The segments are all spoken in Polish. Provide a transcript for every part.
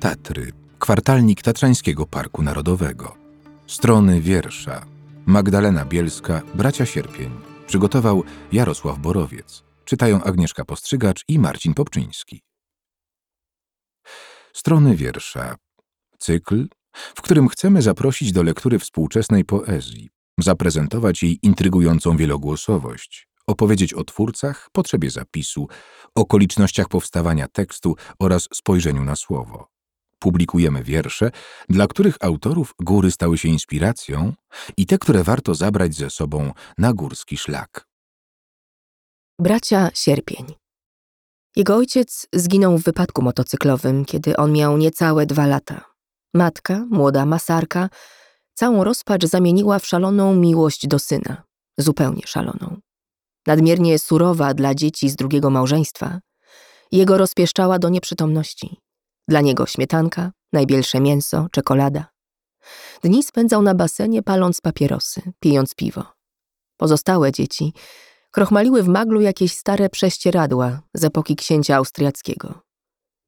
Tatry, kwartalnik Tatrzańskiego Parku Narodowego. Strony wiersza. Magdalena Bielska, Bracia Sierpień. Przygotował Jarosław Borowiec. Czytają Agnieszka Postrzygacz i Marcin Popczyński. Strony wiersza. Cykl, w którym chcemy zaprosić do lektury współczesnej poezji, zaprezentować jej intrygującą wielogłosowość, opowiedzieć o twórcach, potrzebie zapisu, okolicznościach powstawania tekstu oraz spojrzeniu na słowo. Publikujemy wiersze, dla których autorów góry stały się inspiracją i te, które warto zabrać ze sobą na górski szlak. Bracia Sierpień. Jego ojciec zginął w wypadku motocyklowym, kiedy on miał niecałe dwa lata. Matka, młoda masarka, całą rozpacz zamieniła w szaloną miłość do syna. Zupełnie szaloną. Nadmiernie surowa dla dzieci z drugiego małżeństwa, jego rozpieszczała do nieprzytomności. Dla niego śmietanka, najbielsze mięso, czekolada. Dni spędzał na basenie, paląc papierosy, pijąc piwo. Pozostałe dzieci krochmaliły w maglu jakieś stare prześcieradła z epoki księcia austriackiego.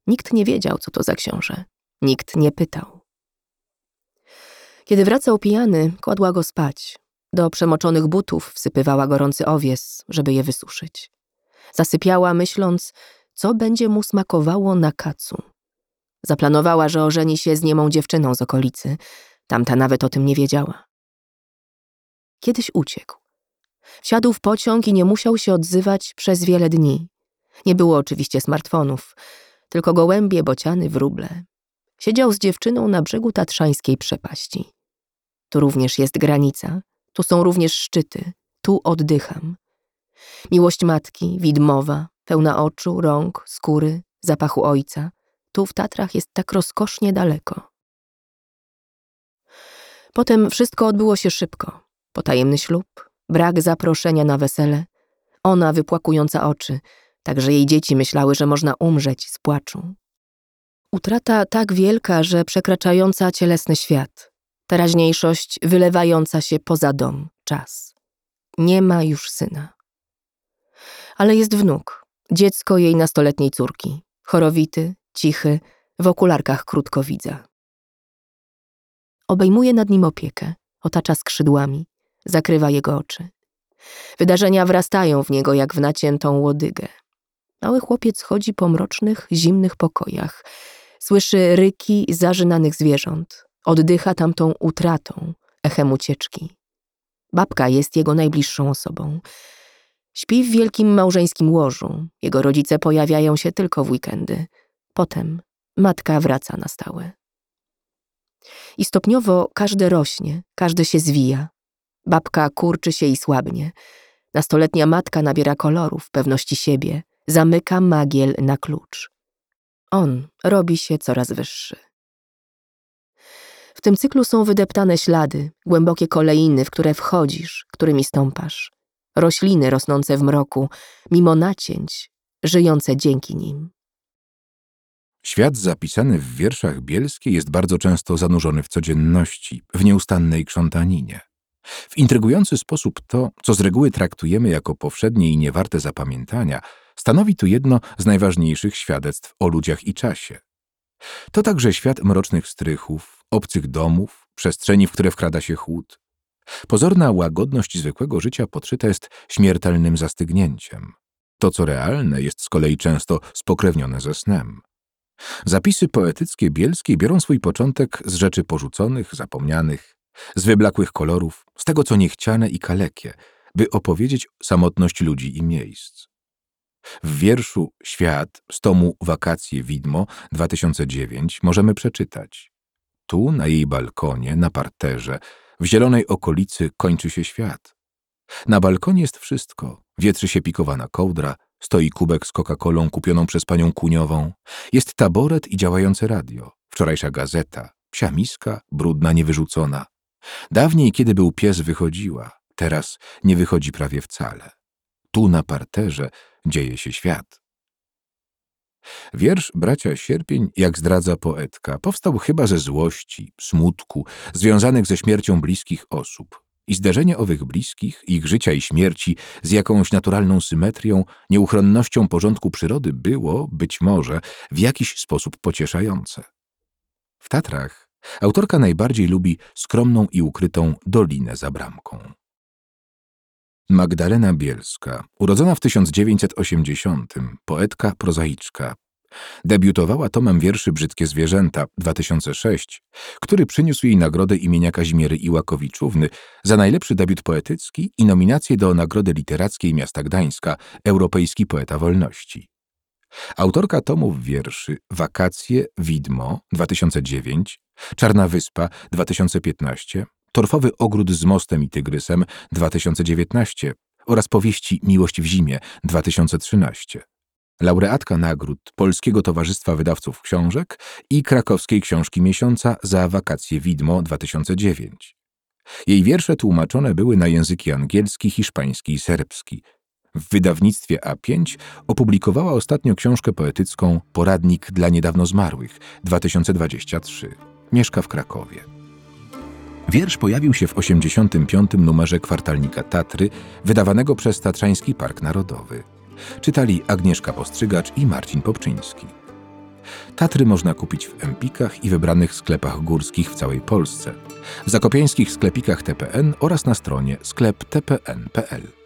Nikt nie wiedział, co to za książę. Nikt nie pytał. Kiedy wracał pijany, kładła go spać. Do przemoczonych butów wsypywała gorący owies, żeby je wysuszyć. Zasypiała, myśląc, co będzie mu smakowało na kacu. Zaplanowała, że ożeni się z niemą dziewczyną z okolicy. Tamta nawet o tym nie wiedziała. Kiedyś uciekł. Wsiadł w pociąg i nie musiał się odzywać przez wiele dni. Nie było oczywiście smartfonów, tylko gołębie, bociany, wróble. Siedział z dziewczyną na brzegu tatrzańskiej przepaści. Tu również jest granica, tu są również szczyty, tu oddycham. Miłość matki, widmowa, pełna oczu, rąk, skóry, zapachu ojca. Tu w Tatrach jest tak rozkosznie daleko. Potem wszystko odbyło się szybko. Potajemny ślub, brak zaproszenia na wesele, ona wypłakująca oczy, tak że jej dzieci myślały, że można umrzeć z płaczu. Utrata tak wielka, że przekraczająca cielesny świat, teraźniejszość wylewająca się poza dom, czas. Nie ma już syna. Ale jest wnuk, dziecko jej nastoletniej córki, chorowity, cichy, w okularkach krótkowidza. Obejmuje nad nim opiekę, otacza skrzydłami, zakrywa jego oczy. Wydarzenia wrastają w niego jak w naciętą łodygę. Mały chłopiec chodzi po mrocznych, zimnych pokojach, słyszy ryki zażynanych zwierząt, oddycha tamtą utratą, echem ucieczki. Babka jest jego najbliższą osobą. Śpi w wielkim małżeńskim łożu. Jego rodzice pojawiają się tylko w weekendy. Potem matka wraca na stałe. I stopniowo każde rośnie, każde się zwija. Babka kurczy się i słabnie. Nastoletnia matka nabiera kolorów, pewności siebie, zamyka magiel na klucz. On robi się coraz wyższy. Tym cyklu są wydeptane ślady, głębokie kolejny, w które wchodzisz, którymi stąpasz. Rośliny rosnące w mroku, mimo nacięć, żyjące dzięki nim. Świat zapisany w wierszach bielskiej jest bardzo często zanurzony w codzienności, w nieustannej krzątaninie. W intrygujący sposób to, co z reguły traktujemy jako powszednie i niewarte zapamiętania, stanowi tu jedno z najważniejszych świadectw o ludziach i czasie. To także świat mrocznych strychów, obcych domów, przestrzeni, w które wkrada się chłód. Pozorna łagodność zwykłego życia podszyta jest śmiertelnym zastygnięciem. To, co realne, jest z kolei często spokrewnione ze snem. Zapisy poetyckie bielskie biorą swój początek z rzeczy porzuconych, zapomnianych, z wyblakłych kolorów, z tego, co niechciane i kalekie, by opowiedzieć samotność ludzi i miejsc. W wierszu Świat z tomu Wakacje Widmo 2009 możemy przeczytać. Tu, na jej balkonie, na parterze, w zielonej okolicy kończy się świat. Na balkonie jest wszystko. Wietrzy się pikowana kołdra, stoi kubek z Coca-Colą kupioną przez panią Kuniową, jest taboret i działające radio, wczorajsza gazeta, psia miska, brudna, niewyrzucona. Dawniej, kiedy był pies, wychodziła, teraz nie wychodzi prawie wcale. Tu na parterze dzieje się świat. Wiersz Bracia Sierpień, jak zdradza poetka, powstał chyba ze złości, smutku, związanych ze śmiercią bliskich osób. I zderzenie owych bliskich, ich życia i śmierci z jakąś naturalną symetrią, nieuchronnością porządku przyrody było, być może, w jakiś sposób pocieszające. Tatrach autorka najbardziej lubi skromną i ukrytą Dolinę za bramką. Magdalena Bielska, urodzona w 1980, poetka, prozaiczka. Debiutowała tomem wierszy Brzydkie Zwierzęta 2006, który przyniósł jej nagrodę imienia Kazimiery Iłakowiczówny za najlepszy debiut poetycki i nominację do Nagrody Literackiej Miasta Gdańska Europejski Poeta Wolności. Autorka tomów wierszy Wakacje, Widmo 2009, Czarna Wyspa 2015, Torfowy Ogród z Mostem i Tygrysem 2019 oraz powieści Miłość w zimie 2013. Laureatka nagród Polskiego Towarzystwa Wydawców Książek i Krakowskiej Książki Miesiąca za Wakacje Widmo 2009. Jej wiersze tłumaczone były na języki angielski, hiszpański i serbski. W wydawnictwie A5 opublikowała ostatnio książkę poetycką Poradnik dla niedawno zmarłych 2023. Mieszka w Krakowie. Wiersz pojawił się w 85. numerze kwartalnika Tatry, wydawanego przez Tatrzański Park Narodowy. Czytali Agnieszka Postrzygacz i Marcin Popczyński. Tatry można kupić w Empikach i wybranych sklepach górskich w całej Polsce, w zakopiańskich sklepikach TPN oraz na stronie sklep tpn.pl.